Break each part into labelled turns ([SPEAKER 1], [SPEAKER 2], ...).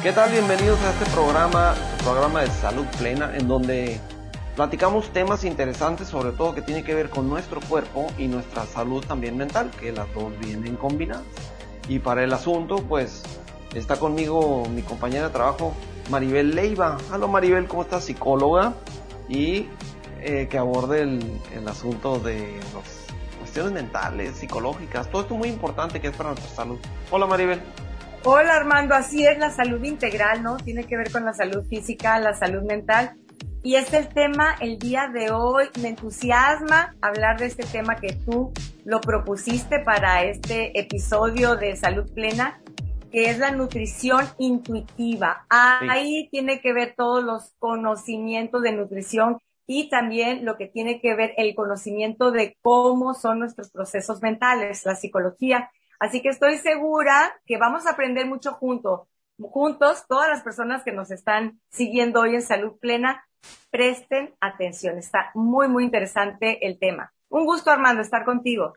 [SPEAKER 1] ¿Qué tal? Bienvenidos a este programa, programa de salud plena, en donde platicamos temas interesantes, sobre todo que tiene que ver con nuestro cuerpo y nuestra salud también mental, que las dos vienen combinadas. Y para el asunto, pues está conmigo mi compañera de trabajo, Maribel Leiva. Hola Maribel, ¿cómo estás? Psicóloga y eh, que aborde el, el asunto de las cuestiones mentales, psicológicas, todo esto muy importante que es para nuestra salud. Hola Maribel.
[SPEAKER 2] Hola Armando, así es la salud integral, ¿no? Tiene que ver con la salud física, la salud mental. Y es el tema el día de hoy. Me entusiasma hablar de este tema que tú lo propusiste para este episodio de Salud Plena, que es la nutrición intuitiva. Ahí tiene que ver todos los conocimientos de nutrición y también lo que tiene que ver el conocimiento de cómo son nuestros procesos mentales, la psicología. Así que estoy segura que vamos a aprender mucho juntos, juntos, todas las personas que nos están siguiendo hoy en Salud Plena, presten atención. Está muy, muy interesante el tema. Un gusto, Armando, estar contigo.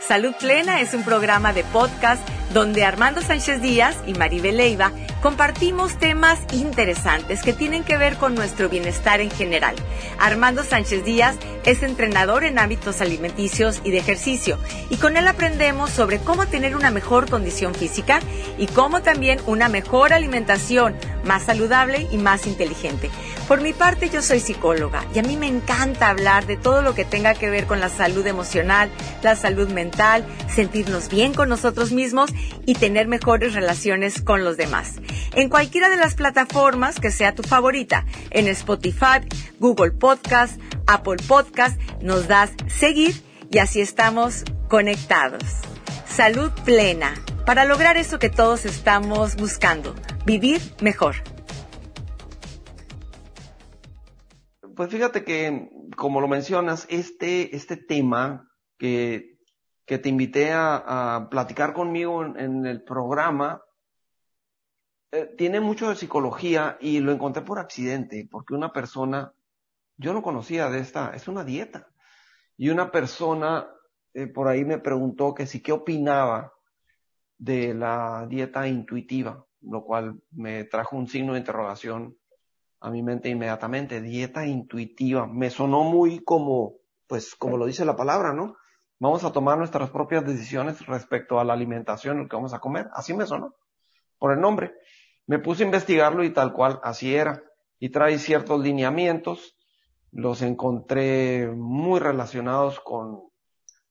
[SPEAKER 3] Salud Plena es un programa de podcast donde Armando Sánchez Díaz y Maribel Leiva compartimos temas interesantes que tienen que ver con nuestro bienestar en general. Armando Sánchez Díaz es entrenador en hábitos alimenticios y de ejercicio y con él aprendemos sobre cómo tener una mejor condición física y cómo también una mejor alimentación más saludable y más inteligente. Por mi parte yo soy psicóloga y a mí me encanta hablar de todo lo que tenga que ver con la salud emocional, la salud mental, sentirnos bien con nosotros mismos y tener mejores relaciones con los demás. En cualquiera de las plataformas que sea tu favorita, en Spotify, Google Podcast, Apple Podcast, nos das seguir y así estamos conectados. Salud plena para lograr eso que todos estamos buscando, vivir mejor.
[SPEAKER 1] Pues fíjate que, como lo mencionas, este, este tema que que te invité a, platicar conmigo en, el programa, eh, tiene mucho de psicología y lo encontré por accidente, porque una persona, yo no conocía de esta, es una dieta. Y una persona eh, por ahí me preguntó que si qué opinaba de la dieta intuitiva, lo cual me trajo un signo de interrogación a mi mente inmediatamente. Dieta intuitiva. Me sonó muy como, pues como lo dice la palabra, ¿no? Vamos a tomar nuestras propias decisiones respecto a la alimentación, lo que vamos a comer. Así me sonó, por el nombre. Me puse a investigarlo y tal cual, así era. Y trae ciertos lineamientos, los encontré muy relacionados con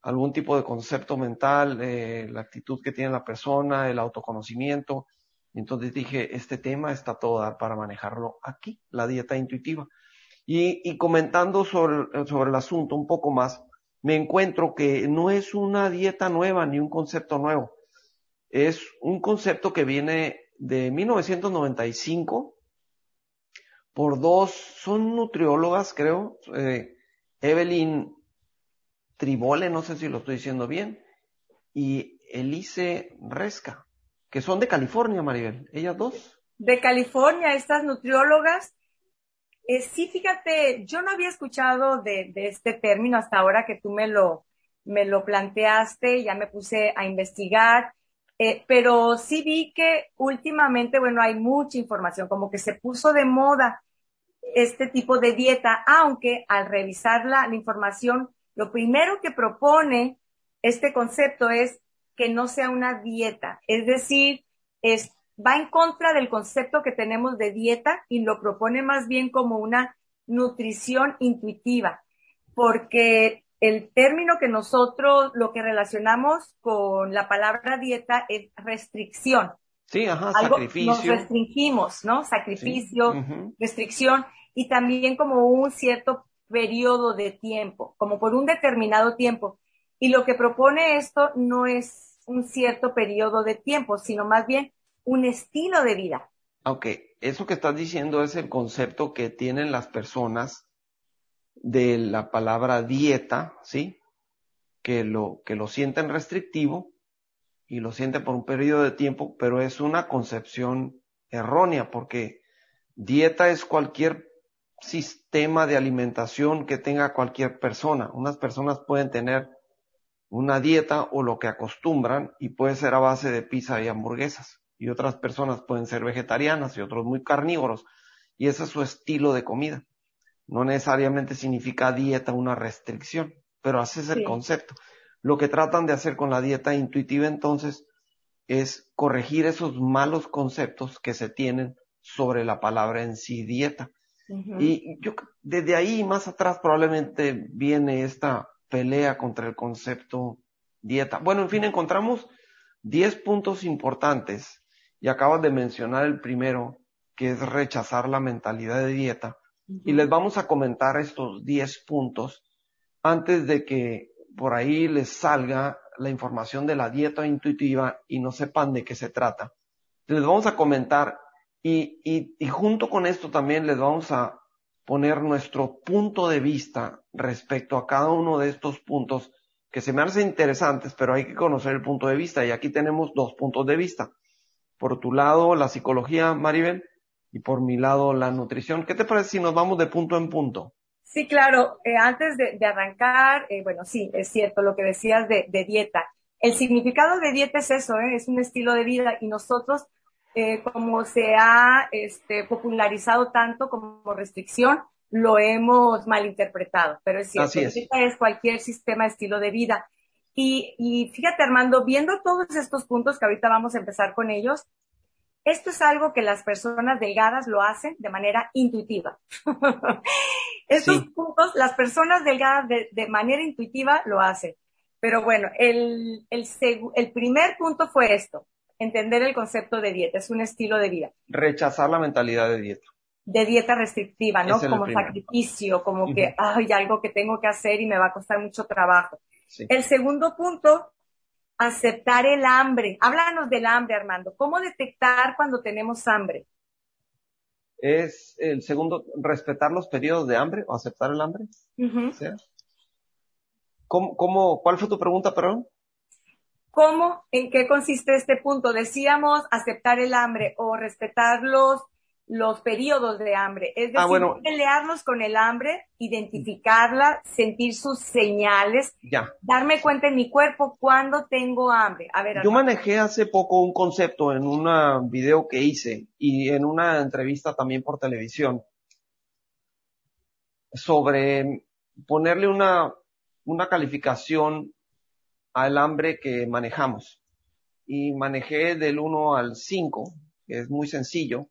[SPEAKER 1] algún tipo de concepto mental, eh, la actitud que tiene la persona, el autoconocimiento. Entonces dije, este tema está todo para manejarlo aquí, la dieta intuitiva. Y, y comentando sobre, sobre el asunto un poco más, me encuentro que no es una dieta nueva ni un concepto nuevo. Es un concepto que viene de 1995 por dos, son nutriólogas, creo, eh, Evelyn Tribole, no sé si lo estoy diciendo bien, y Elise Resca, que son de California, Maribel, ellas dos.
[SPEAKER 2] De California, estas nutriólogas, eh, sí, fíjate, yo no había escuchado de, este término hasta ahora que tú me lo, me lo planteaste, ya me puse a investigar, eh, pero sí vi que últimamente, bueno, hay mucha información, como que se puso de moda este tipo de dieta, aunque al revisar la, la información, lo primero que propone este concepto es que no sea una dieta, es decir, es va en contra del concepto que tenemos de dieta y lo propone más bien como una nutrición intuitiva, porque el término que nosotros lo que relacionamos con la palabra dieta es restricción.
[SPEAKER 1] Sí, ajá, sacrificio.
[SPEAKER 2] Nos restringimos, ¿no? Sacrificio, restricción y también como un cierto periodo de tiempo, como por un determinado tiempo. Y lo que propone esto no es un cierto periodo de tiempo, sino más bien un estilo de vida.
[SPEAKER 1] Ok, eso que estás diciendo es el concepto que tienen las personas de la palabra dieta, ¿sí? Que lo, que lo sienten restrictivo y lo sienten por un periodo de tiempo, pero es una concepción errónea porque dieta es cualquier sistema de alimentación que tenga cualquier persona. Unas personas pueden tener una dieta o lo que acostumbran y puede ser a base de pizza y hamburguesas y otras personas pueden ser vegetarianas y otros muy carnívoros. Y ese es su estilo de comida. No necesariamente significa dieta una restricción, pero ese es el concepto. Lo que tratan de hacer con la dieta intuitiva entonces es corregir esos malos conceptos que se tienen sobre la palabra en sí dieta. Y yo, desde ahí más atrás probablemente viene esta pelea contra el concepto dieta. Bueno, en fin, encontramos 10 puntos importantes y acabas de mencionar el primero, que es rechazar la mentalidad de dieta. Y les vamos a comentar estos 10 puntos antes de que por ahí les salga la información de la dieta intuitiva y no sepan de qué se trata. Les vamos a comentar y, y, y junto con esto también les vamos a poner nuestro punto de vista respecto a cada uno de estos puntos que se me hacen interesantes, pero hay que conocer el punto de vista y aquí tenemos dos puntos de vista. Por tu lado, la psicología, Maribel, y por mi lado, la nutrición. ¿Qué te parece si nos vamos de punto en punto?
[SPEAKER 2] Sí, claro. Eh, antes de, arrancar, eh, bueno, sí, es cierto lo que decías de, dieta. El significado de dieta es eso, ¿eh? es un estilo de vida y nosotros, como se ha este, popularizado tanto como restricción, lo hemos malinterpretado. Pero es cierto,
[SPEAKER 1] es.
[SPEAKER 2] dieta es cualquier sistema estilo de vida. Y, y fíjate, Armando, viendo todos estos puntos que ahorita vamos a empezar con ellos, esto es algo que las personas delgadas lo hacen de manera intuitiva. Estos puntos, las personas delgadas de, manera intuitiva lo hacen. Pero bueno, el, el, el primer punto fue esto, entender el concepto de dieta, es un estilo de vida.
[SPEAKER 1] Rechazar la mentalidad de dieta.
[SPEAKER 2] De dieta restrictiva, ¿no? Como sacrificio, como que hay algo que tengo que hacer y me va a costar mucho trabajo. El segundo punto aceptar el hambre. Háblanos del hambre, Armando. ¿Cómo detectar cuando tenemos hambre?
[SPEAKER 1] Es el segundo, respetar los periodos de hambre o aceptar el hambre. ¿Cómo, cuál fue tu pregunta, perdón?
[SPEAKER 2] ¿Cómo, en qué consiste este punto? Decíamos aceptar el hambre o respetar los los periodos de hambre. Es ah, decir, pelearnos con el hambre, identificarla, sentir sus señales, darme cuenta en mi cuerpo cuando tengo hambre. A ver,
[SPEAKER 1] Yo manejé hace poco un concepto en un video que hice y en una entrevista también por televisión sobre ponerle una, una calificación al hambre que manejamos. Y manejé del 1 al 5, que es muy sencillo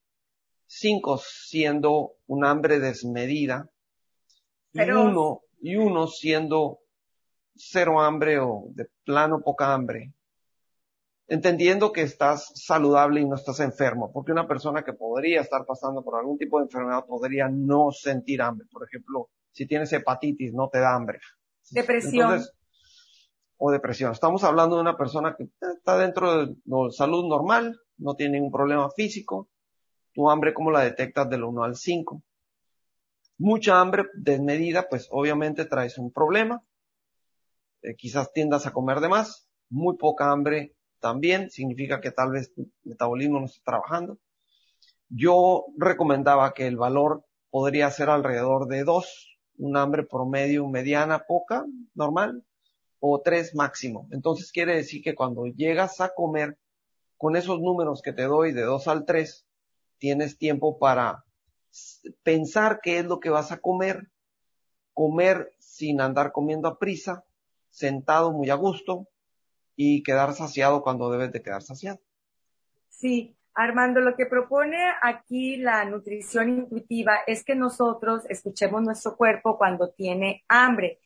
[SPEAKER 1] cinco siendo un hambre desmedida y uno y uno siendo cero hambre o de plano poca hambre. Entendiendo que estás saludable y no estás enfermo, porque una persona que podría estar pasando por algún tipo de enfermedad podría no sentir hambre. Por ejemplo, si tienes hepatitis, no te da hambre.
[SPEAKER 2] Depresión.
[SPEAKER 1] o depresión. Estamos hablando de una persona que está dentro de salud normal, no tiene ningún problema físico, tu hambre, ¿cómo la detectas del 1 al 5? Mucha hambre desmedida, pues obviamente traes un problema. Eh, quizás tiendas a comer de más. Muy poca hambre también significa que tal vez tu metabolismo no está trabajando. Yo recomendaba que el valor podría ser alrededor de 2, un hambre promedio, mediana, poca, normal, o 3 máximo. Entonces quiere decir que cuando llegas a comer con esos números que te doy de 2 al 3, tienes tiempo para pensar qué es lo que vas a comer, comer sin andar comiendo a prisa, sentado muy a gusto y quedar saciado cuando debes de quedar saciado.
[SPEAKER 2] Sí, Armando, lo que propone aquí la nutrición intuitiva es que nosotros escuchemos nuestro cuerpo cuando tiene hambre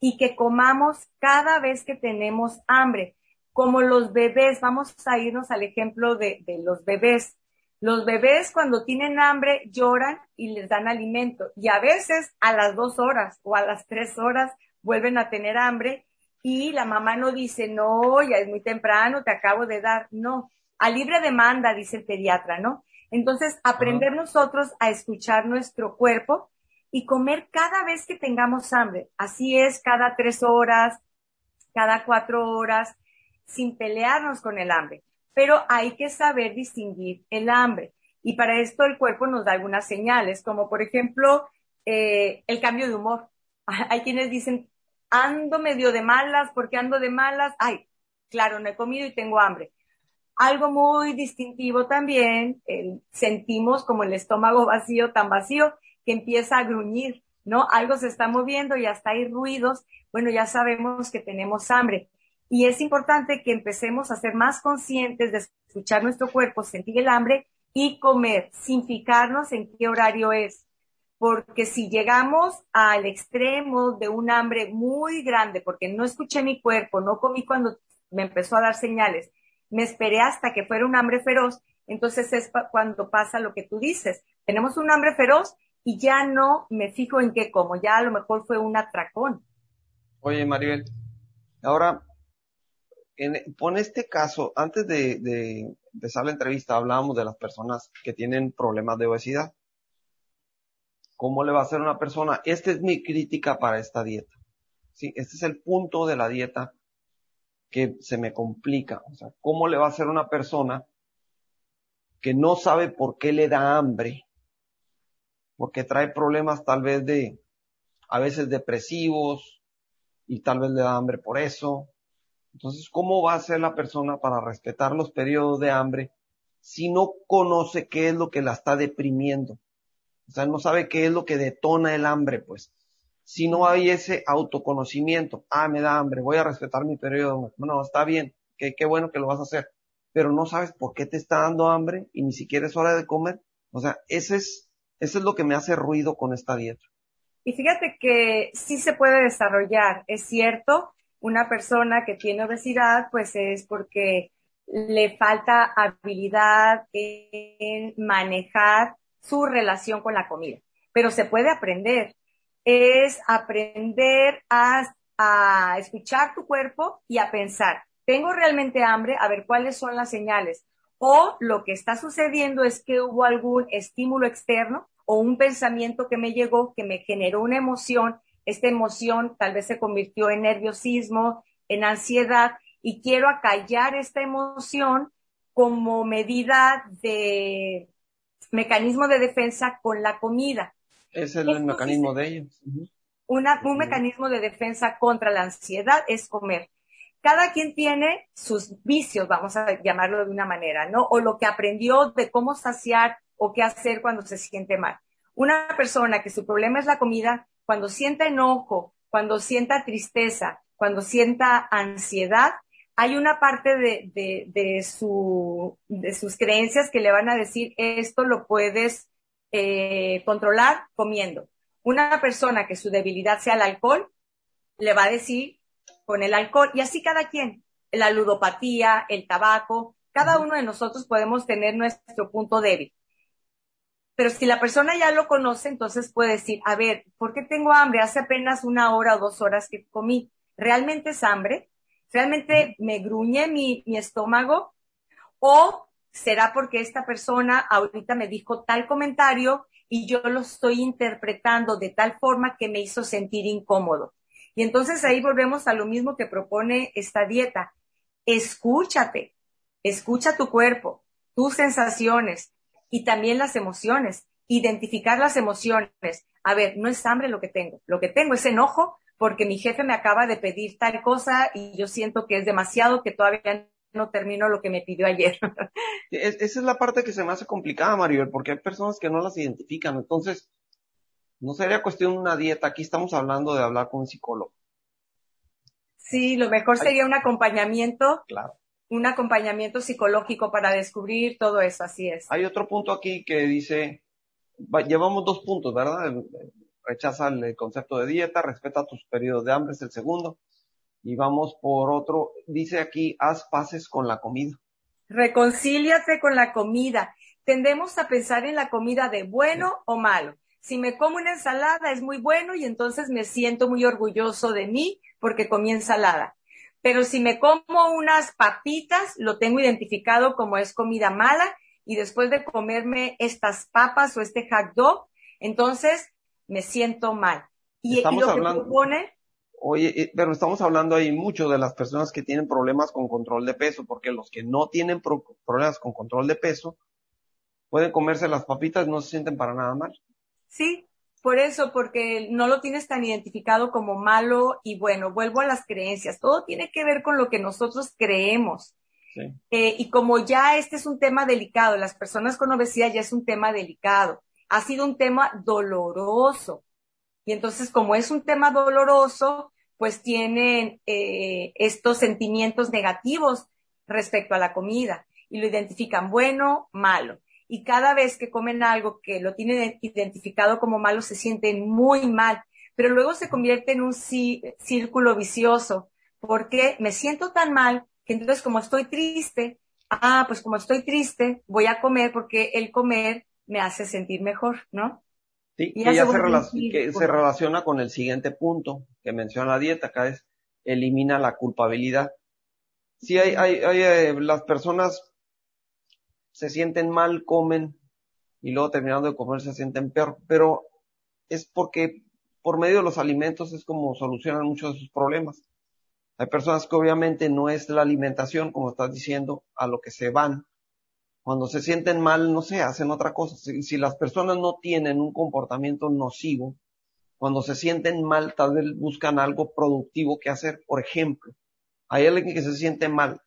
[SPEAKER 2] y que comamos cada vez que tenemos hambre. Como los bebés, vamos a irnos al ejemplo de, de los bebés. Los bebés cuando tienen hambre lloran y les dan alimento y a veces a las dos horas o a las tres horas vuelven a tener hambre y la mamá no dice, no, ya es muy temprano, te acabo de dar. No, a libre demanda, dice el pediatra, ¿no? Entonces, aprender nosotros a escuchar nuestro cuerpo y comer cada vez que tengamos hambre. Así es, cada tres horas, cada cuatro horas, sin pelearnos con el hambre pero hay que saber distinguir el hambre. Y para esto el cuerpo nos da algunas señales, como por ejemplo eh, el cambio de humor. Hay quienes dicen, ando medio de malas, porque ando de malas? Ay, claro, no he comido y tengo hambre. Algo muy distintivo también, sentimos como el estómago vacío, tan vacío, que empieza a gruñir, ¿no? Algo se está moviendo y hasta hay ruidos. Bueno, ya sabemos que tenemos hambre. Y es importante que empecemos a ser más conscientes de escuchar nuestro cuerpo, sentir el hambre y comer sin fijarnos en qué horario es. Porque si llegamos al extremo de un hambre muy grande, porque no escuché mi cuerpo, no comí cuando me empezó a dar señales, me esperé hasta que fuera un hambre feroz, entonces es cuando pasa lo que tú dices. Tenemos un hambre feroz y ya no me fijo en qué como, ya a lo mejor fue un atracón.
[SPEAKER 1] Oye, Maribel, ahora, en, este caso, antes de, de empezar la entrevista hablábamos de las personas que tienen problemas de obesidad. ¿Cómo le va a hacer una persona? Esta es mi crítica para esta dieta. Sí, este es el punto de la dieta que se me complica. O sea, ¿cómo le va a hacer una persona que no sabe por qué le da hambre? Porque trae problemas tal vez de, a veces depresivos, y tal vez le da hambre por eso. Entonces, ¿cómo va a ser la persona para respetar los periodos de hambre si no conoce qué es lo que la está deprimiendo? O sea, no sabe qué es lo que detona el hambre, pues si no hay ese autoconocimiento, ah, me da hambre, voy a respetar mi periodo, bueno, está bien, qué, qué bueno que lo vas a hacer, pero no sabes por qué te está dando hambre y ni siquiera es hora de comer. O sea, ese es, eso es lo que me hace ruido con esta dieta.
[SPEAKER 2] Y fíjate que sí se puede desarrollar, es cierto, una persona que tiene obesidad, pues es porque le falta habilidad en manejar su relación con la comida, pero se puede aprender es aprender a, escuchar tu cuerpo y a pensar, ¿tengo realmente hambre? A ver cuáles son las señales. O lo que está sucediendo es que hubo algún estímulo externo o un pensamiento que me llegó, que me generó una emoción. Esta emoción tal vez se convirtió en nerviosismo, en ansiedad, y quiero acallar esta emoción como medida de mecanismo de defensa con la comida.
[SPEAKER 1] Es el mecanismo de ellos.
[SPEAKER 2] un mecanismo de defensa contra la ansiedad es comer. Cada quien tiene sus vicios, vamos a llamarlo de una manera, ¿no? O lo que aprendió de cómo saciar o qué hacer cuando se siente mal. Una persona que su problema es la comida, cuando sienta enojo, cuando sienta tristeza, cuando sienta ansiedad, hay una parte de, de, de, su, de sus creencias que le van a decir, esto lo puedes eh, controlar comiendo. Una persona que su debilidad sea el alcohol, le va a decir con el alcohol, y así cada quien, la ludopatía, el tabaco, cada uno de nosotros podemos tener nuestro punto débil. Pero si la persona ya lo conoce, entonces puede decir, a ver, ¿por qué tengo hambre? Hace apenas una hora o dos horas que comí. ¿Realmente es hambre? ¿Realmente me gruñe mi, mi estómago? ¿O será porque esta persona ahorita me dijo tal comentario y yo lo estoy interpretando de tal forma que me hizo sentir incómodo. Y entonces ahí volvemos a lo mismo que propone esta dieta. Escúchate, escucha tu cuerpo, tus sensaciones y también las emociones. Identificar las emociones. A ver, no es hambre lo que tengo, lo que tengo es enojo porque mi jefe me acaba de pedir tal cosa y yo siento que es demasiado, que todavía no termino lo que me pidió ayer.
[SPEAKER 1] esa es la parte que se me hace complicada, Maribel, porque hay personas que no las identifican. Entonces, no sería cuestión de una dieta. Aquí estamos hablando de hablar con un psicólogo.
[SPEAKER 2] Sí, lo mejor sería un acompañamiento.
[SPEAKER 1] Claro.
[SPEAKER 2] Un acompañamiento psicológico para descubrir todo eso, así es.
[SPEAKER 1] Hay otro punto aquí que dice, llevamos dos puntos, ¿verdad? Rechaza el concepto de dieta, respeta tus periodos de hambre, es el segundo. Y vamos por otro, dice aquí, haz paces con la comida.
[SPEAKER 2] Reconcíliate con la comida. Tendemos a pensar en la comida de bueno o malo. Si me como una ensalada es muy bueno y entonces me siento muy orgulloso de mí porque comí ensalada. Pero si me como unas papitas, lo tengo identificado como es comida mala y después de comerme estas papas o este hot dog, entonces me siento mal. Y, lo que propone
[SPEAKER 1] Oye, eh, pero estamos hablando ahí mucho de las personas que tienen problemas con control de peso, porque los que no tienen problemas con control de peso pueden comerse las papitas y no se sienten para nada mal.
[SPEAKER 2] Sí, por eso, porque no lo tienes tan identificado como malo y bueno, vuelvo a las creencias. Todo tiene que ver con lo que nosotros creemos. Eh, y como ya este es un tema delicado, las personas con obesidad ya es un tema delicado, ha sido un tema doloroso. Y entonces, como es un tema doloroso, pues tienen eh, estos sentimientos negativos respecto a la comida y lo identifican bueno, malo. Y cada vez que comen algo que lo tienen identificado como malo, se sienten muy mal, pero luego se convierte en un círculo vicioso, porque me siento tan mal que entonces como estoy triste, ah, pues como estoy triste, voy a comer porque el comer me hace sentir mejor, ¿no?
[SPEAKER 1] Sí, y ya se, se relaciona con el siguiente punto que menciona la dieta, acá es elimina la culpabilidad. Sí, hay, hay, hay eh, las personas se sienten mal, comen y luego terminando de comer se sienten peor, pero es porque por medio de los alimentos es como solucionan muchos de sus problemas. Hay personas que obviamente no es la alimentación, como estás diciendo, a lo que se van. Cuando se sienten mal, no sé, hacen otra cosa. Si, las personas no tienen un comportamiento nocivo, cuando se sienten mal, tal vez buscan algo productivo que hacer. Por ejemplo, hay alguien que se siente mal,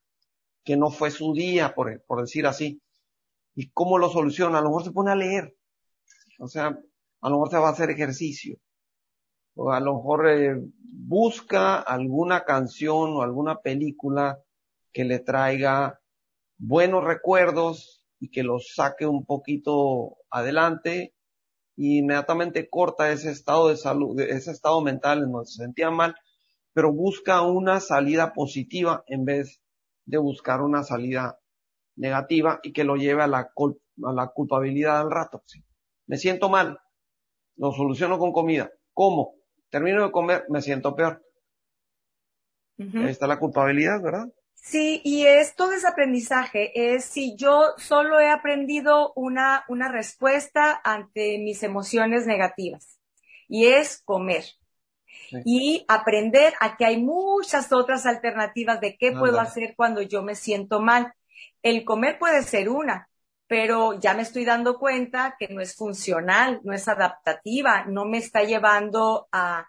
[SPEAKER 1] que no fue su día, por, por decir así. ¿Y cómo lo soluciona? A lo mejor se pone a leer. O sea, a lo mejor se va a hacer ejercicio o a lo mejor eh, busca alguna canción o alguna película que le traiga buenos recuerdos y que los saque un poquito adelante y inmediatamente corta ese estado de salud, ese estado mental en donde se sentía mal, pero busca una salida positiva en vez de buscar una salida negativa y que lo lleve a la, a la culpabilidad al rato. Me siento mal, lo soluciono con comida. ¿Cómo? termino de comer, me siento peor. Ahí está la culpabilidad, ¿verdad?
[SPEAKER 2] Sí, y esto todo aprendizaje, es si yo solo he aprendido una, una respuesta ante mis emociones negativas, y es comer. Y aprender a que hay muchas otras alternativas de qué puedo hacer cuando yo me siento mal. El comer puede ser una, pero ya me estoy dando cuenta que no es funcional, no es adaptativa, no me está llevando a,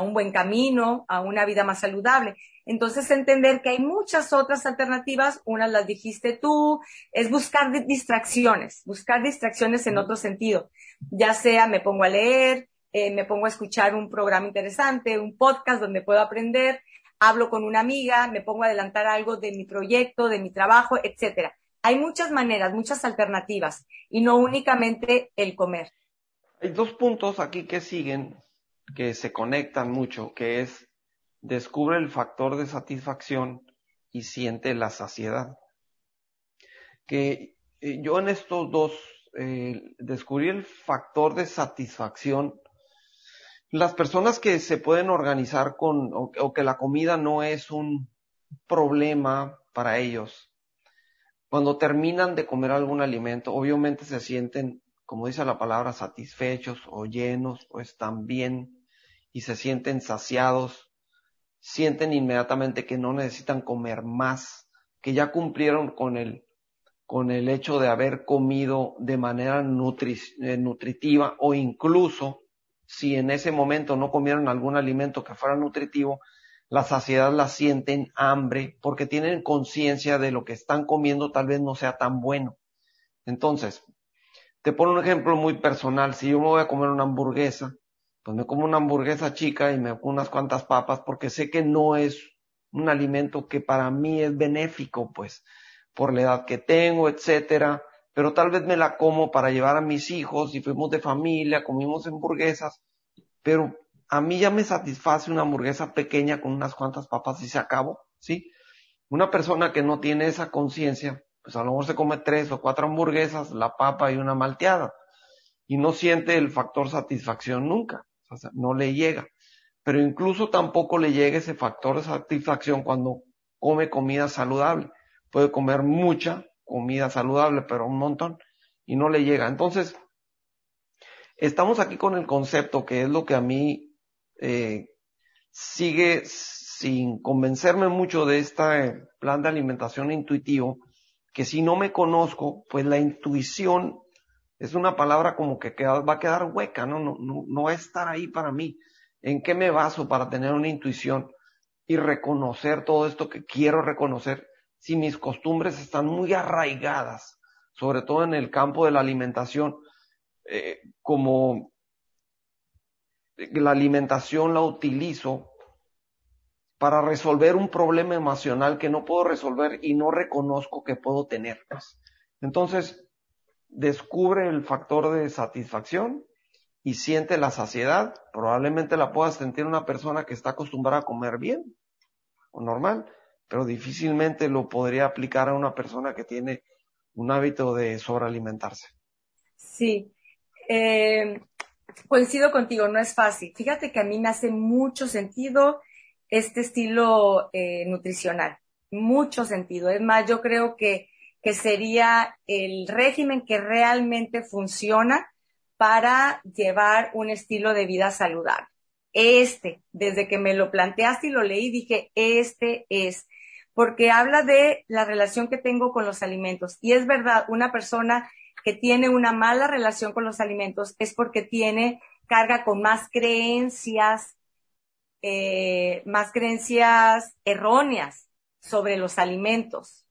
[SPEAKER 2] un buen camino, a una vida más saludable. Entonces, entender que hay muchas otras alternativas, unas las dijiste tú, es buscar distracciones, buscar distracciones en otro sentido, ya sea me pongo a leer, eh, me pongo a escuchar un programa interesante, un podcast donde puedo aprender, hablo con una amiga, me pongo a adelantar algo de mi proyecto, de mi trabajo, etcétera hay muchas maneras, muchas alternativas y no únicamente el comer.
[SPEAKER 1] Hay dos puntos aquí que siguen, que se conectan mucho, que es descubre el factor de satisfacción y siente la saciedad. Que eh, yo en estos dos eh, descubrí el factor de satisfacción. Las personas que se pueden organizar con, o que la comida no es un problema para ellos, cuando terminan de comer algún alimento, obviamente se sienten, como dice la palabra, satisfechos o llenos o están bien y se sienten saciados, sienten inmediatamente que no necesitan comer más, que ya cumplieron con el, con el hecho de haber comido de manera eh, nutritiva o incluso si en ese momento no comieron algún alimento que fuera nutritivo, la saciedad la sienten hambre porque tienen conciencia de lo que están comiendo tal vez no sea tan bueno. Entonces, te pongo un ejemplo muy personal. Si yo me voy a comer una hamburguesa, pues me como una hamburguesa chica y me como unas cuantas papas porque sé que no es un alimento que para mí es benéfico, pues, por la edad que tengo, etcétera. Pero tal vez me la como para llevar a mis hijos y fuimos de familia, comimos hamburguesas, pero a mí ya me satisface una hamburguesa pequeña con unas cuantas papas y se acabó, ¿sí? Una persona que no tiene esa conciencia, pues a lo mejor se come tres o cuatro hamburguesas, la papa y una malteada, y no siente el factor satisfacción nunca, o sea, no le llega. Pero incluso tampoco le llega ese factor de satisfacción cuando come comida saludable. Puede comer mucha comida saludable, pero un montón, y no le llega. Entonces, estamos aquí con el concepto que es lo que a mí eh, sigue sin convencerme mucho de este plan de alimentación intuitivo, que si no me conozco, pues la intuición es una palabra como que va a quedar hueca, ¿no? No, no, no va a estar ahí para mí. ¿En qué me baso para tener una intuición y reconocer todo esto que quiero reconocer si mis costumbres están muy arraigadas, sobre todo en el campo de la alimentación, eh, como la alimentación la utilizo para resolver un problema emocional que no puedo resolver y no reconozco que puedo tener. Entonces, descubre el factor de satisfacción y siente la saciedad. Probablemente la pueda sentir una persona que está acostumbrada a comer bien o normal, pero difícilmente lo podría aplicar a una persona que tiene un hábito de sobrealimentarse.
[SPEAKER 2] Sí, eh, coincido contigo, no es fácil. Fíjate que a mí me hace mucho sentido este estilo eh, nutricional. Mucho sentido. Es más, yo creo que, que sería el régimen que realmente funciona para llevar un estilo de vida saludable. Este, desde que me lo planteaste y lo leí, dije, este es, porque habla de la relación que tengo con los alimentos. Y es verdad, una persona que tiene una mala relación con los alimentos es porque tiene carga con más creencias eh, más creencias erróneas sobre los alimentos.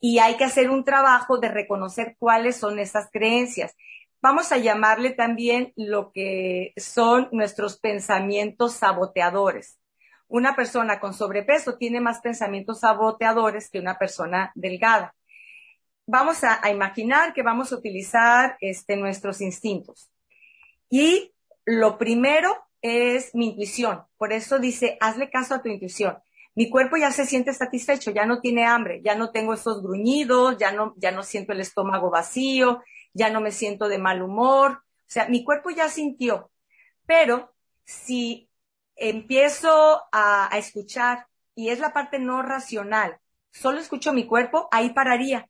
[SPEAKER 2] Y hay que hacer un trabajo de reconocer cuáles son esas creencias. Vamos a llamarle también lo que son nuestros pensamientos saboteadores. Una persona con sobrepeso tiene más pensamientos saboteadores que una persona delgada. Vamos a, imaginar que vamos a utilizar este, nuestros instintos. Y lo primero es mi intuición. Por eso dice, hazle caso a tu intuición. Mi cuerpo ya se siente satisfecho, ya no tiene hambre, ya no tengo esos gruñidos, ya no, ya no siento el estómago vacío, ya no me siento de mal humor. O sea, mi cuerpo ya sintió. Pero si empiezo a, escuchar y es la parte no racional, solo escucho mi cuerpo, ahí pararía.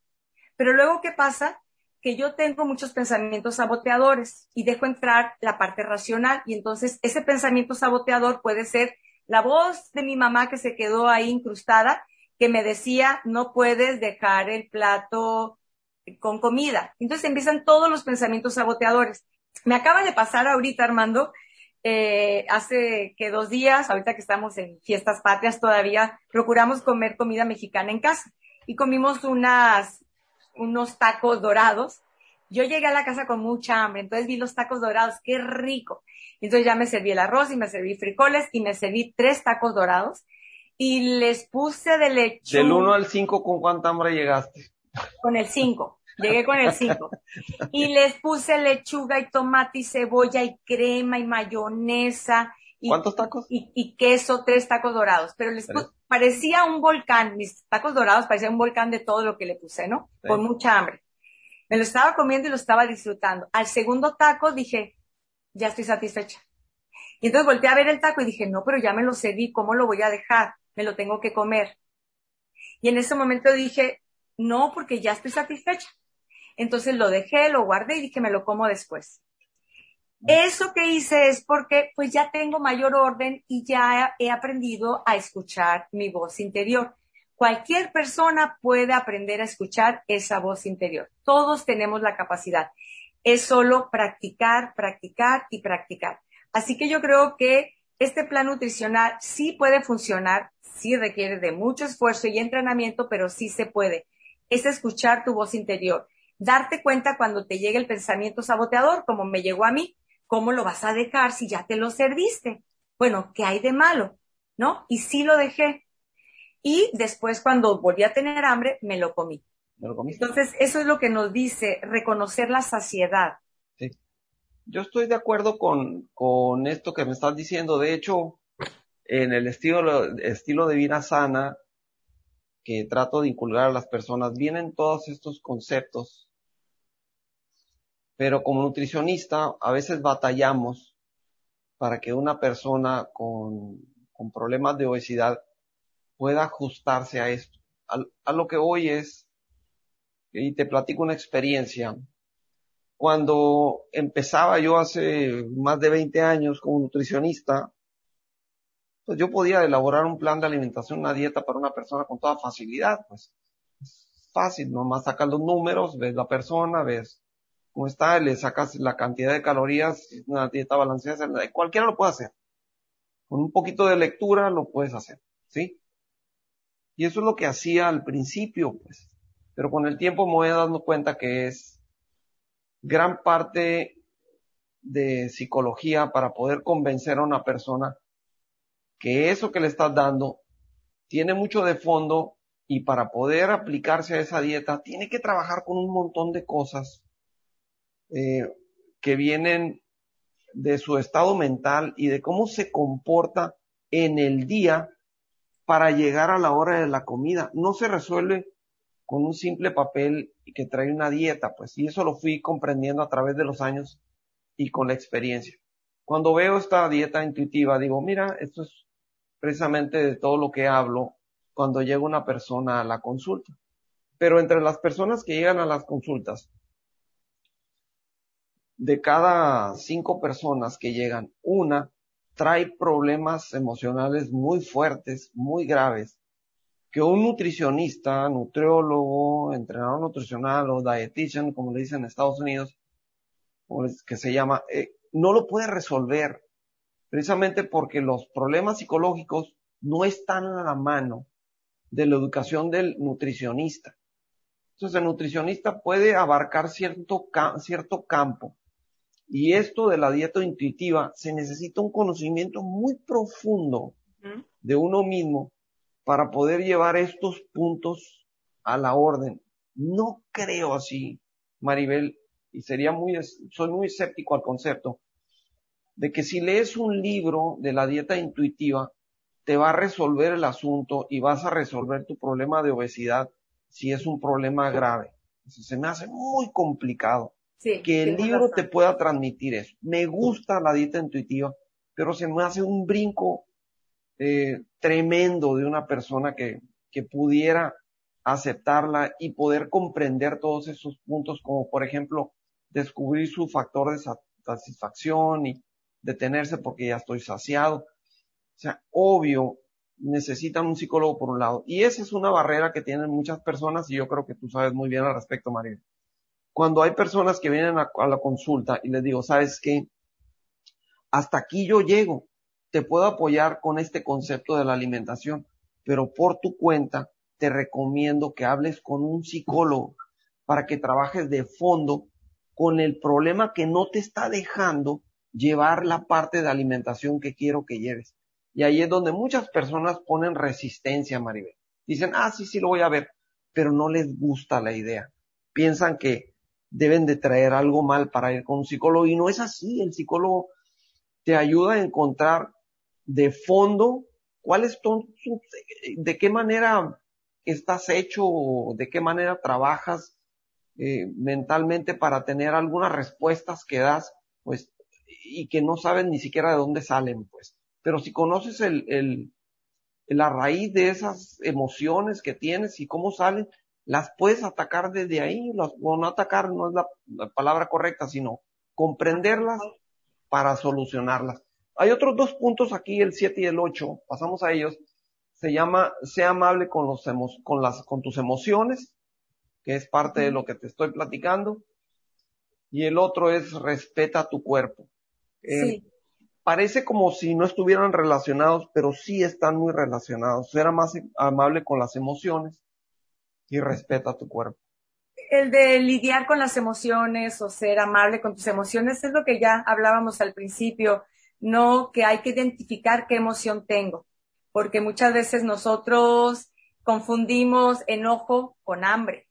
[SPEAKER 2] Pero luego, ¿qué pasa? que yo tengo muchos pensamientos saboteadores y dejo entrar la parte racional y entonces ese pensamiento saboteador puede ser la voz de mi mamá que se quedó ahí incrustada que me decía no puedes dejar el plato con comida. Entonces empiezan todos los pensamientos saboteadores. Me acaba de pasar ahorita, Armando, eh, hace que dos días, ahorita que estamos en fiestas patrias todavía, procuramos comer comida mexicana en casa y comimos unas unos tacos dorados. Yo llegué a la casa con mucha hambre, entonces vi los tacos dorados, qué rico. Entonces ya me serví el arroz y me serví frijoles y me serví tres tacos dorados y les puse de lechuga.
[SPEAKER 1] Del 1 al 5, ¿con cuánta hambre llegaste?
[SPEAKER 2] Con el 5. Llegué con el 5. Y les puse lechuga y tomate y cebolla y crema y mayonesa. Y,
[SPEAKER 1] ¿Cuántos tacos?
[SPEAKER 2] Y, queso, tres tacos dorados. Pero les puse, parecía un volcán, mis tacos dorados parecían un volcán de todo lo que le puse, ¿no? Con mucha hambre. Me lo estaba comiendo y lo estaba disfrutando. Al segundo taco dije, ya estoy satisfecha. Y entonces volteé a ver el taco y dije, no, pero ya me lo cedí, ¿cómo lo voy a dejar? Me lo tengo que comer. Y en ese momento dije, no, porque ya estoy satisfecha. Entonces lo dejé, lo guardé y dije, me lo como después. Eso que hice es porque pues ya tengo mayor orden y ya he aprendido a escuchar mi voz interior. Cualquier persona puede aprender a escuchar esa voz interior. Todos tenemos la capacidad. Es solo practicar, practicar y practicar. Así que yo creo que este plan nutricional sí puede funcionar, sí requiere de mucho esfuerzo y entrenamiento, pero sí se puede. Es escuchar tu voz interior. Darte cuenta cuando te llegue el pensamiento saboteador, como me llegó a mí, ¿cómo lo vas a dejar si ya te lo serviste? Bueno, ¿qué hay de malo? ¿No? Y sí lo dejé. Y después cuando volví a tener hambre, me lo comí.
[SPEAKER 1] ¿Me lo comí?
[SPEAKER 2] Entonces, eso es lo que nos dice, reconocer la saciedad.
[SPEAKER 1] Sí. Yo estoy de acuerdo con, con esto que me estás diciendo. De hecho, en el estilo, estilo de vida sana que trato de inculcar a las personas, vienen todos estos conceptos pero como nutricionista a veces batallamos para que una persona con, con problemas de obesidad pueda ajustarse a esto. A, lo que hoy es, y te platico una experiencia, cuando empezaba yo hace más de 20 años como nutricionista, pues yo podía elaborar un plan de alimentación, una dieta para una persona con toda facilidad, pues fácil, nomás sacas los números, ves la persona, ves cómo está, le sacas la cantidad de calorías, una dieta balanceada, cualquiera lo puede hacer. Con un poquito de lectura lo puedes hacer, ¿sí? Y eso es lo que hacía al principio, pues. Pero con el tiempo me voy dando cuenta que es gran parte de psicología para poder convencer a una persona que eso que le estás dando tiene mucho de fondo y para poder aplicarse a esa dieta tiene que trabajar con un montón de cosas eh, que vienen de su estado mental y de cómo se comporta en el día para llegar a la hora de la comida. No se resuelve con un simple papel que trae una dieta, pues, y eso lo fui comprendiendo a través de los años y con la experiencia. Cuando veo esta dieta intuitiva, digo, mira, esto es precisamente de todo lo que hablo cuando llega una persona a la consulta. Pero entre las personas que llegan a las consultas, de cada cinco personas que llegan, una trae problemas emocionales muy fuertes, muy graves, que un nutricionista, nutriólogo, entrenador nutricional o dietitian, como le dicen en Estados Unidos, que se llama, eh, no lo puede resolver, precisamente porque los problemas psicológicos no están a la mano de la educación del nutricionista. Entonces el nutricionista puede abarcar cierto, cierto campo, y esto de la dieta intuitiva, se necesita un conocimiento muy profundo de uno mismo para poder llevar estos puntos a la orden. No creo así, Maribel, y sería muy, soy muy escéptico al concepto, de que si lees un libro de la dieta intuitiva, te va a resolver el asunto y vas a resolver tu problema de obesidad si es un problema grave. se me hace muy complicado que el libro te pueda transmitir eso. Me gusta la dieta intuitiva, pero se me hace un brinco eh, tremendo de una persona que, que pudiera aceptarla y poder comprender todos esos puntos, como por ejemplo descubrir su factor de satisfacción y detenerse porque ya estoy saciado. O sea, obvio, necesitan un psicólogo por un lado. Y esa es una barrera que tienen muchas personas y yo creo que tú sabes muy bien al respecto, María cuando hay personas que vienen a, la consulta y les digo, ¿sabes qué? Hasta aquí yo llego, te puedo apoyar con este concepto de la alimentación, pero por tu cuenta te recomiendo que hables con un psicólogo para que trabajes de fondo con el problema que no te está dejando llevar la parte de alimentación que quiero que lleves. Y ahí es donde muchas personas ponen resistencia, Maribel. Dicen, ah, sí, sí, lo voy a ver, pero no les gusta la idea. Piensan que deben de traer algo mal para ir con un psicólogo y no es así. El psicólogo te ayuda a encontrar de fondo cuáles son, de qué manera estás hecho, de qué manera trabajas eh, mentalmente para tener algunas respuestas que das, pues, y que no sabes ni siquiera de dónde salen, pues. Pero si conoces el, el, la raíz de esas emociones que tienes y cómo salen, las puedes atacar desde ahí, o no atacar no es la, palabra correcta, sino comprenderlas para solucionarlas. Hay otros dos puntos aquí, el 7 y el 8, pasamos a ellos. Se llama, sea amable con los con las, con tus emociones, que es parte de lo que te estoy platicando. Y el otro es respeta tu cuerpo. Eh, parece como si no estuvieran relacionados, pero sí están muy relacionados. Ser más amable con las emociones y respeta tu cuerpo.
[SPEAKER 2] El de lidiar con las emociones o ser amable con tus emociones es lo que ya hablábamos al principio, no que hay que identificar qué emoción tengo, porque muchas veces nosotros confundimos enojo con hambre,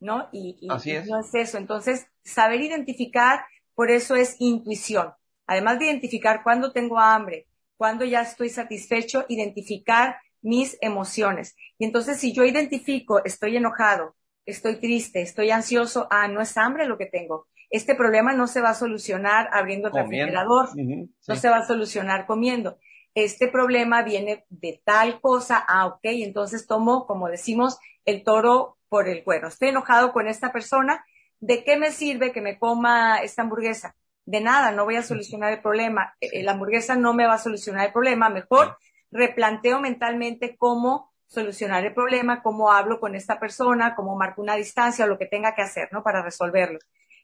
[SPEAKER 2] ¿no? Y,
[SPEAKER 1] Así es.
[SPEAKER 2] no es eso. Entonces, saber identificar, por eso es intuición. Además de identificar cuándo tengo hambre, cuándo ya estoy satisfecho, identificar mis emociones. Y entonces si yo identifico, estoy enojado, estoy triste, estoy ansioso, ah, no es hambre lo que tengo. Este problema no se va a solucionar abriendo el refrigerador, no se va a solucionar comiendo. Este problema viene de tal cosa, ah, ok, entonces tomo, como decimos, el toro por el cuero. Estoy enojado con esta persona, ¿de qué me sirve que me coma esta hamburguesa? De nada, no voy a solucionar el problema. La hamburguesa no me va a solucionar el problema. Mejor replanteo mentalmente cómo solucionar el problema, cómo hablo con esta persona, cómo marco una distancia o lo que tenga que hacer, ¿no? Para resolverlo.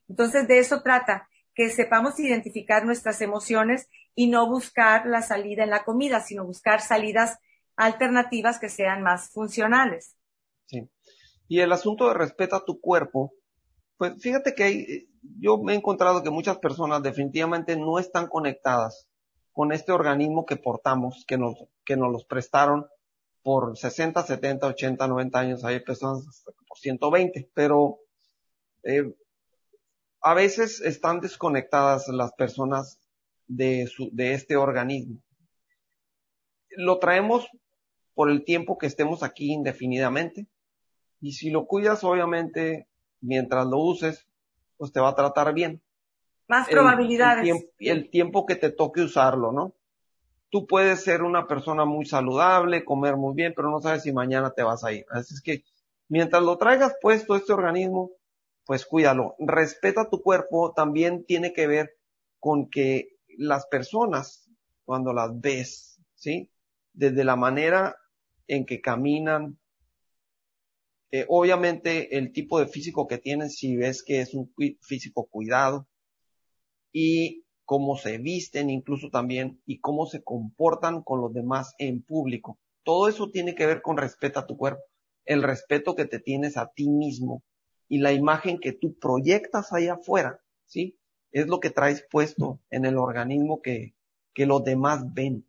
[SPEAKER 2] Entonces, de eso trata, que sepamos identificar nuestras emociones y no buscar la salida en la comida, sino buscar salidas alternativas que sean más funcionales.
[SPEAKER 1] Sí. Y el asunto de respeta tu cuerpo, pues fíjate que yo me he encontrado que muchas personas definitivamente no están conectadas con este organismo que portamos, que nos, que nos los prestaron por 60, 70, 80, 90 años, hay personas por 120, pero eh, a veces están desconectadas las personas de, su, de este organismo. Lo traemos por el tiempo que estemos aquí indefinidamente. Y si lo cuidas, obviamente, mientras lo uses, pues te va a tratar bien.
[SPEAKER 2] Más probabilidades.
[SPEAKER 1] El, tiempo, el tiempo que te toque usarlo, ¿no? Tú puedes ser una persona muy saludable, comer muy bien, pero no sabes si mañana te vas a ir. Así es que, mientras lo traigas puesto este organismo, pues cuídalo. Respeta tu cuerpo también tiene que ver con que las personas, cuando las ves, ¿sí? Desde la manera en que caminan, eh, obviamente el tipo de físico que tienen, si ves que es un físico cuidado, y cómo se visten incluso también, y cómo se comportan con los demás en público. Todo eso tiene que ver con respeto a tu cuerpo, el respeto que te tienes a ti mismo y la imagen que tú proyectas allá afuera, ¿sí? Es lo que traes puesto en el organismo que, que los demás ven.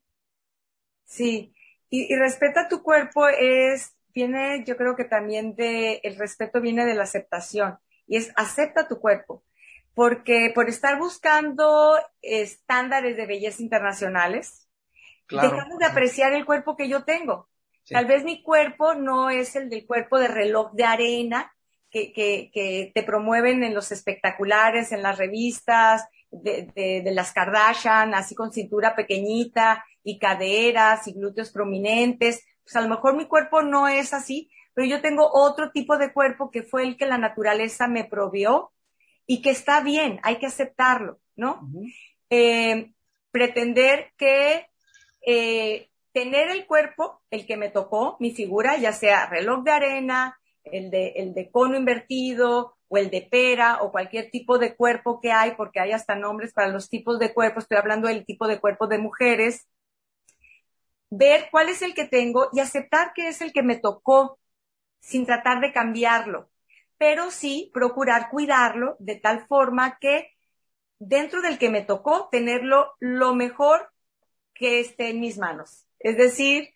[SPEAKER 2] Sí, y, y respeta tu cuerpo es, viene, yo creo que también de, el respeto viene de la aceptación, y es acepta tu cuerpo, porque por estar buscando estándares de belleza internacionales, dejamos de apreciar el cuerpo que yo tengo. Tal vez mi cuerpo no es el del cuerpo de reloj de arena que, que, que te promueven en los espectaculares, en las revistas, de, de, de, las Kardashian, así con cintura pequeñita y caderas y glúteos prominentes. Pues a lo mejor mi cuerpo no es así, pero yo tengo otro tipo de cuerpo que fue el que la naturaleza me provió y que está bien, hay que aceptarlo, ¿no? Uh -huh. eh, pretender que eh, tener el cuerpo, el que me tocó, mi figura, ya sea reloj de arena, el de, el de cono invertido o el de pera o cualquier tipo de cuerpo que hay, porque hay hasta nombres para los tipos de cuerpo, estoy hablando del tipo de cuerpo de mujeres, ver cuál es el que tengo y aceptar que es el que me tocó sin tratar de cambiarlo, pero sí procurar cuidarlo de tal forma que dentro del que me tocó tenerlo lo mejor que esté en mis manos. Es decir,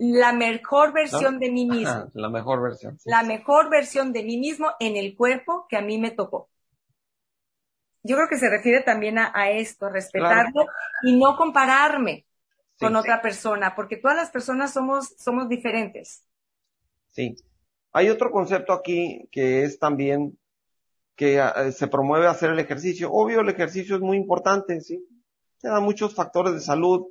[SPEAKER 2] la mejor versión ¿No? de mí mismo. Ajá,
[SPEAKER 1] la mejor versión.
[SPEAKER 2] Sí. La mejor versión de mí mismo en el cuerpo que a mí me tocó. Yo creo que se refiere también a, a esto, respetarlo claro. y no compararme sí, con otra persona, porque todas las personas somos, somos diferentes.
[SPEAKER 1] Sí. Hay otro concepto aquí que es también que uh, se promueve hacer el ejercicio. Obvio, el ejercicio es muy importante, sí. Te da muchos factores de salud,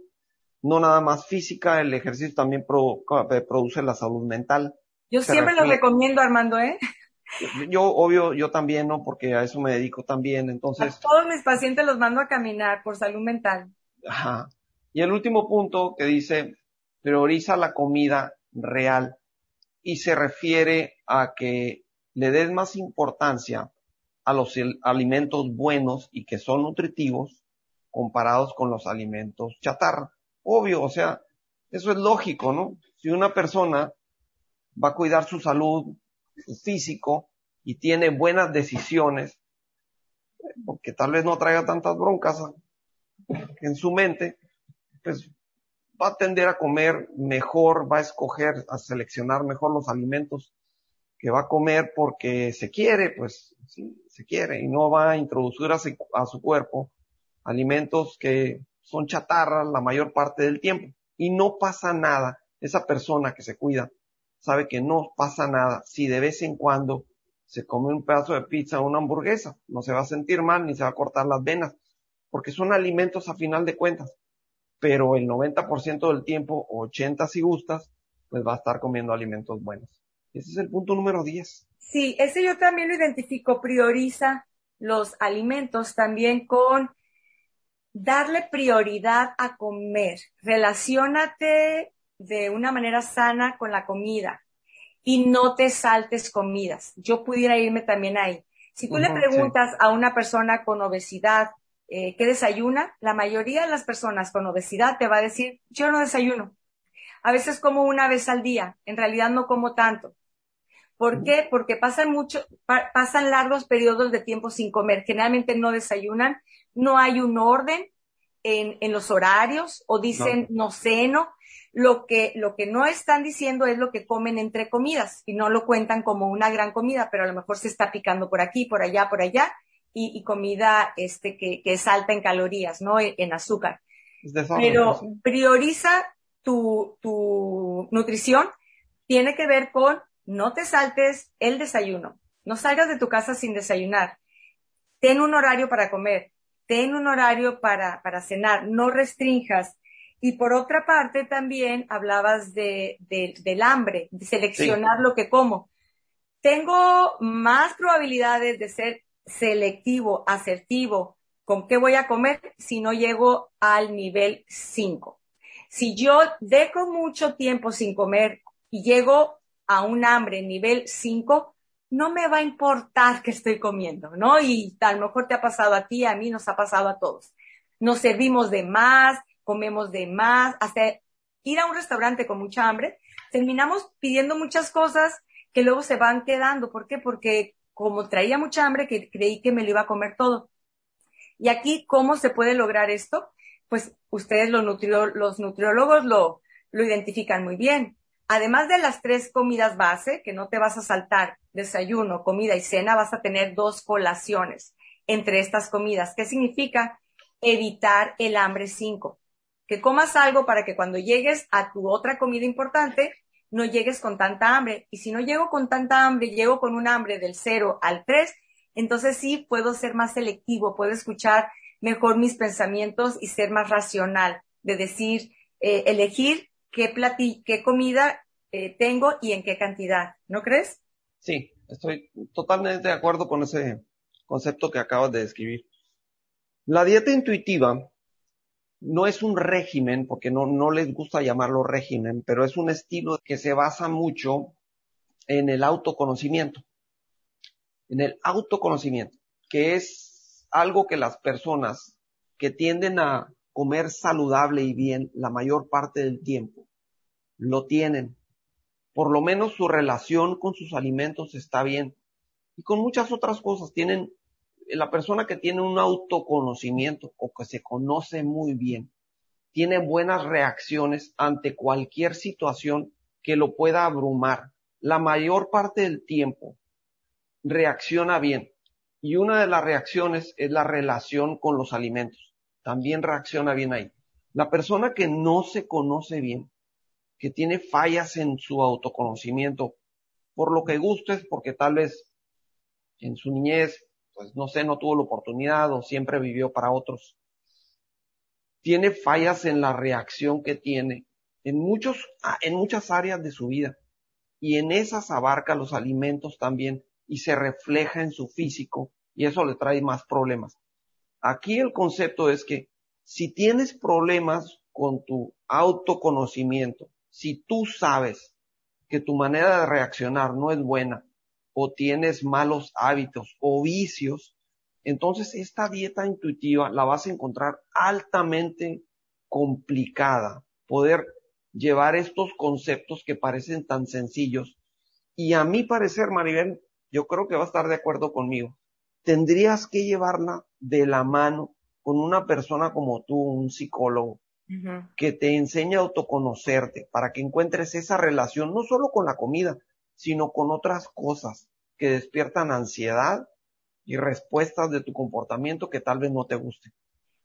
[SPEAKER 1] no nada más física, el ejercicio también pro, eh, produce la salud mental.
[SPEAKER 2] Yo siempre lo recomiendo, Armando, ¿eh?
[SPEAKER 1] Yo, obvio, yo también, ¿no? Porque a eso me dedico también, entonces.
[SPEAKER 2] A todos mis pacientes los mando a caminar por salud mental.
[SPEAKER 1] Ajá. Y el último punto que dice, prioriza la comida real y se refiere a que le des más importancia a los alimentos buenos y que son nutritivos comparados con los alimentos chatarra obvio, o sea, eso es lógico, ¿no? Si una persona va a cuidar su salud, físico, y tiene buenas decisiones, porque tal vez no traiga tantas broncas en su mente, pues va a tender a comer mejor, va a escoger, a seleccionar mejor los alimentos que va a comer porque se quiere, pues sí, se quiere, y no va a introducir a su, a su cuerpo alimentos que son chatarras la mayor parte del tiempo. Y no pasa nada. Esa persona que se cuida sabe que no pasa nada si de vez en cuando se come un pedazo de pizza o una hamburguesa. No se va a sentir mal ni se va a cortar las venas, porque son alimentos a final de cuentas. Pero el 90% del tiempo, 80 si gustas, pues va a estar comiendo alimentos buenos. Ese es el punto número 10.
[SPEAKER 2] Sí, ese yo también lo identifico, prioriza los alimentos también con darle prioridad a comer. Relaciónate de una manera sana con la comida y no te saltes comidas. Yo pudiera irme también ahí. Si tú uh -huh, le preguntas sí. a una persona con obesidad eh, qué desayuna, la mayoría de las personas con obesidad te va a decir, yo no desayuno. A veces como una vez al día, en realidad no como tanto. ¿Por qué? Porque pasan mucho, pasan largos periodos de tiempo sin comer. Generalmente no desayunan, no hay un orden en, en los horarios o dicen no. no ceno. Lo que, lo que no están diciendo es lo que comen entre comidas y no lo cuentan como una gran comida, pero a lo mejor se está picando por aquí, por allá, por allá y, y comida este, que, que, es alta en calorías, ¿no? En, en azúcar. Pero prioriza tu, tu nutrición, tiene que ver con no te saltes el desayuno, no salgas de tu casa sin desayunar, ten un horario para comer, ten un horario para, para cenar, no restrinjas. Y por otra parte también hablabas de, de del hambre, de seleccionar sí. lo que como. Tengo más probabilidades de ser selectivo, asertivo, con qué voy a comer si no llego al nivel 5. Si yo dejo mucho tiempo sin comer y llego a un hambre nivel 5, no me va a importar que estoy comiendo, ¿no? Y a lo mejor te ha pasado a ti, a mí nos ha pasado a todos. Nos servimos de más, comemos de más, hasta ir a un restaurante con mucha hambre, terminamos pidiendo muchas cosas que luego se van quedando. ¿Por qué? Porque como traía mucha hambre, que creí que me lo iba a comer todo. Y aquí, ¿cómo se puede lograr esto? Pues ustedes los, nutrio, los nutriólogos lo, lo identifican muy bien. Además de las tres comidas base, que no te vas a saltar, desayuno, comida y cena, vas a tener dos colaciones entre estas comidas. ¿Qué significa? Evitar el hambre 5. Que comas algo para que cuando llegues a tu otra comida importante, no llegues con tanta hambre. Y si no llego con tanta hambre, llego con un hambre del 0 al 3, entonces sí puedo ser más selectivo, puedo escuchar mejor mis pensamientos y ser más racional, de decir, eh, elegir qué platí, qué comida eh, tengo y en qué cantidad, ¿no crees?
[SPEAKER 1] Sí, estoy totalmente de acuerdo con ese concepto que acabas de describir. La dieta intuitiva no es un régimen, porque no, no les gusta llamarlo régimen, pero es un estilo que se basa mucho en el autoconocimiento. En el autoconocimiento, que es algo que las personas que tienden a comer saludable y bien la mayor parte del tiempo lo tienen. Por lo menos su relación con sus alimentos está bien. Y con muchas otras cosas tienen, la persona que tiene un autoconocimiento o que se conoce muy bien, tiene buenas reacciones ante cualquier situación que lo pueda abrumar. La mayor parte del tiempo reacciona bien. Y una de las reacciones es la relación con los alimentos. También reacciona bien ahí. La persona que no se conoce bien, que tiene fallas en su autoconocimiento, por lo que gustes, porque tal vez en su niñez, pues no sé, no tuvo la oportunidad o siempre vivió para otros. Tiene fallas en la reacción que tiene en muchos, en muchas áreas de su vida. Y en esas abarca los alimentos también y se refleja en su físico y eso le trae más problemas. Aquí el concepto es que si tienes problemas con tu autoconocimiento, si tú sabes que tu manera de reaccionar no es buena o tienes malos hábitos o vicios, entonces esta dieta intuitiva la vas a encontrar altamente complicada. Poder llevar estos conceptos que parecen tan sencillos. Y a mi parecer, Maribel, yo creo que va a estar de acuerdo conmigo. Tendrías que llevarla de la mano con una persona como tú, un psicólogo, uh -huh. que te enseñe a autoconocerte para que encuentres esa relación no solo con la comida, sino con otras cosas que despiertan ansiedad y respuestas de tu comportamiento que tal vez no te guste.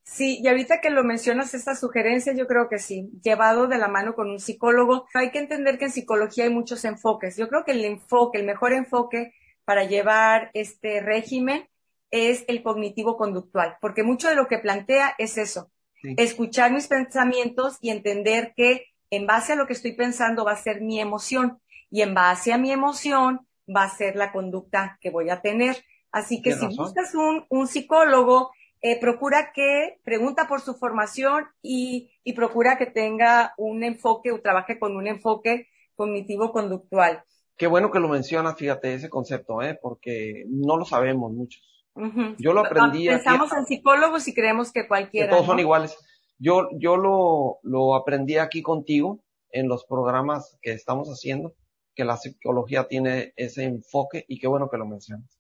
[SPEAKER 2] Sí, y ahorita que lo mencionas, esta sugerencia, yo creo que sí, llevado de la mano con un psicólogo. Hay que entender que en psicología hay muchos enfoques. Yo creo que el enfoque, el mejor enfoque para llevar este régimen es el cognitivo conductual, porque mucho de lo que plantea es eso, sí. escuchar mis pensamientos y entender que en base a lo que estoy pensando va a ser mi emoción y en base a mi emoción va a ser la conducta que voy a tener. Así que si razón? buscas un, un psicólogo, eh, procura que pregunta por su formación y, y, procura que tenga un enfoque o trabaje con un enfoque cognitivo-conductual.
[SPEAKER 1] Qué bueno que lo mencionas, fíjate, ese concepto, ¿eh? porque no lo sabemos muchos. Uh -huh. Yo lo aprendí.
[SPEAKER 2] Pensamos aquí, en psicólogos y creemos que cualquiera.
[SPEAKER 1] Que todos ¿no? son iguales. Yo, yo lo, lo aprendí aquí contigo en los programas que estamos haciendo, que la psicología tiene ese enfoque y qué bueno que lo mencionas.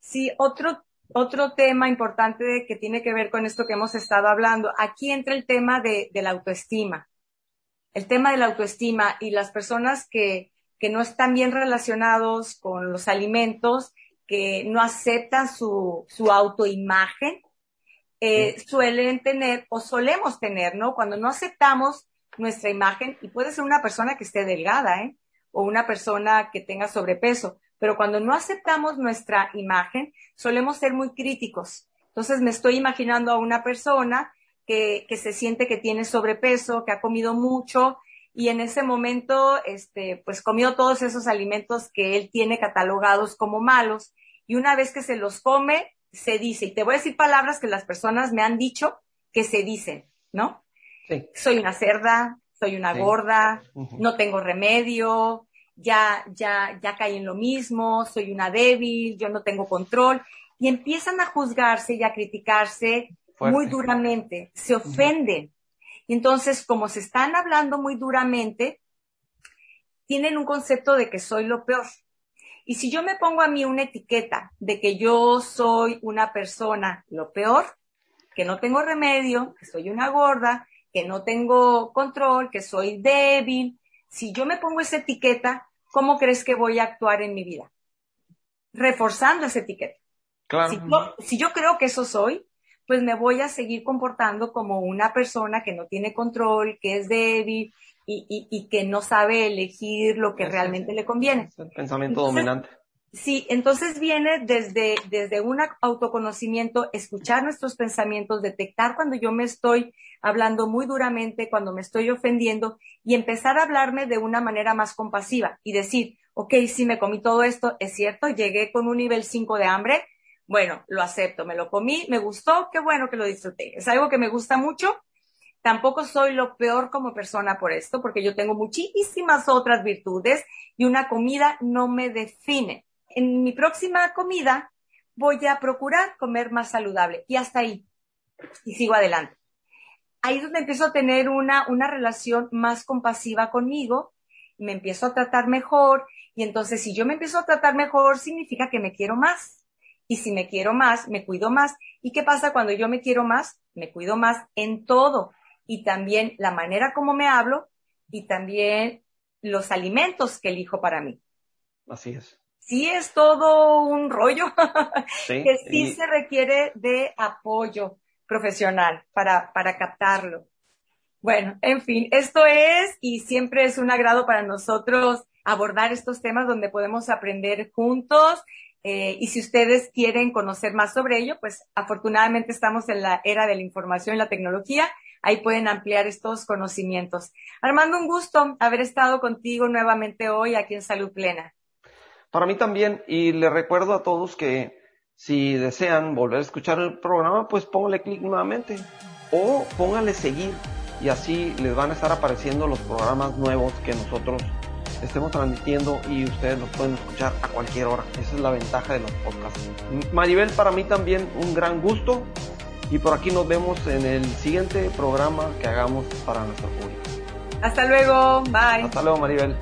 [SPEAKER 2] Sí, otro, otro tema importante que tiene que ver con esto que hemos estado hablando, aquí entra el tema de, de la autoestima. El tema de la autoestima y las personas que, que no están bien relacionados con los alimentos, que no aceptan su, su autoimagen, eh, suelen tener o solemos tener, ¿no? Cuando no aceptamos nuestra imagen, y puede ser una persona que esté delgada, ¿eh? O una persona que tenga sobrepeso, pero cuando no aceptamos nuestra imagen, solemos ser muy críticos. Entonces me estoy imaginando a una persona que, que se siente que tiene sobrepeso, que ha comido mucho y en ese momento, este, pues comió todos esos alimentos que él tiene catalogados como malos y una vez que se los come, se dice, y te voy a decir palabras que las personas me han dicho que se dicen, ¿no? Sí. Soy una cerda, soy una gorda, no tengo remedio, ya, ya, ya caí en lo mismo, soy una débil, yo no tengo control, y empiezan a juzgarse y a criticarse muy duramente, se ofenden. Y entonces, como se están hablando muy duramente, tienen un concepto de que soy lo peor. Y si yo me pongo a mí una etiqueta de que yo soy una persona lo peor, que no tengo remedio, que soy una gorda, que no tengo control, que soy débil, si yo me pongo esa etiqueta, ¿cómo crees que voy a actuar en mi vida? Reforzando esa etiqueta. Claro. si yo creo que eso soy, pues me voy a seguir comportando como una persona que no tiene control, que es débil y, que no sabe elegir lo que realmente le conviene.
[SPEAKER 1] el pensamiento dominante.
[SPEAKER 2] Sí, entonces viene desde, desde un autoconocimiento, escuchar nuestros pensamientos, detectar cuando yo me estoy hablando muy duramente, cuando me estoy ofendiendo y empezar a hablarme de una manera más compasiva y decir, ok, si me comí todo esto, es cierto, llegué con un nivel 5 de hambre, bueno, lo acepto, me lo comí, me gustó, qué bueno que lo disfruté. Es algo que me gusta mucho. Tampoco soy lo peor como persona por esto, porque yo tengo muchísimas otras virtudes y una comida no me define. En mi próxima comida voy a procurar comer más saludable y hasta ahí. Y sigo adelante. Ahí es donde empiezo a tener una, una relación más compasiva conmigo, me empiezo a tratar mejor y entonces si yo me empiezo a tratar mejor significa que me quiero más y si me quiero más, me cuido más. ¿Y qué pasa cuando yo me quiero más? Me cuido más en todo. Y también la manera como me hablo y también los alimentos que elijo para mí.
[SPEAKER 1] Así es.
[SPEAKER 2] Sí es todo un rollo que sí se requiere de apoyo profesional para, para captarlo. Bueno, en fin, esto es y siempre es un agrado para nosotros abordar estos temas donde podemos aprender juntos eh, y si ustedes quieren conocer más sobre ello, pues afortunadamente estamos en la era de la información y la tecnología. Ahí pueden ampliar estos conocimientos. Armando, un gusto haber estado contigo nuevamente hoy aquí en Salud Plena.
[SPEAKER 1] Para mí también, y les recuerdo a todos que si desean volver a escuchar el programa, pues póngale clic nuevamente o póngale seguir y así les van a estar apareciendo los programas nuevos que nosotros estemos transmitiendo y ustedes los pueden escuchar a cualquier hora. Esa es la ventaja de los podcasts. Maribel, para mí también un gran gusto y por aquí nos vemos en el siguiente programa que hagamos para nuestro público.
[SPEAKER 2] Hasta luego, bye.
[SPEAKER 1] Hasta luego, Maribel.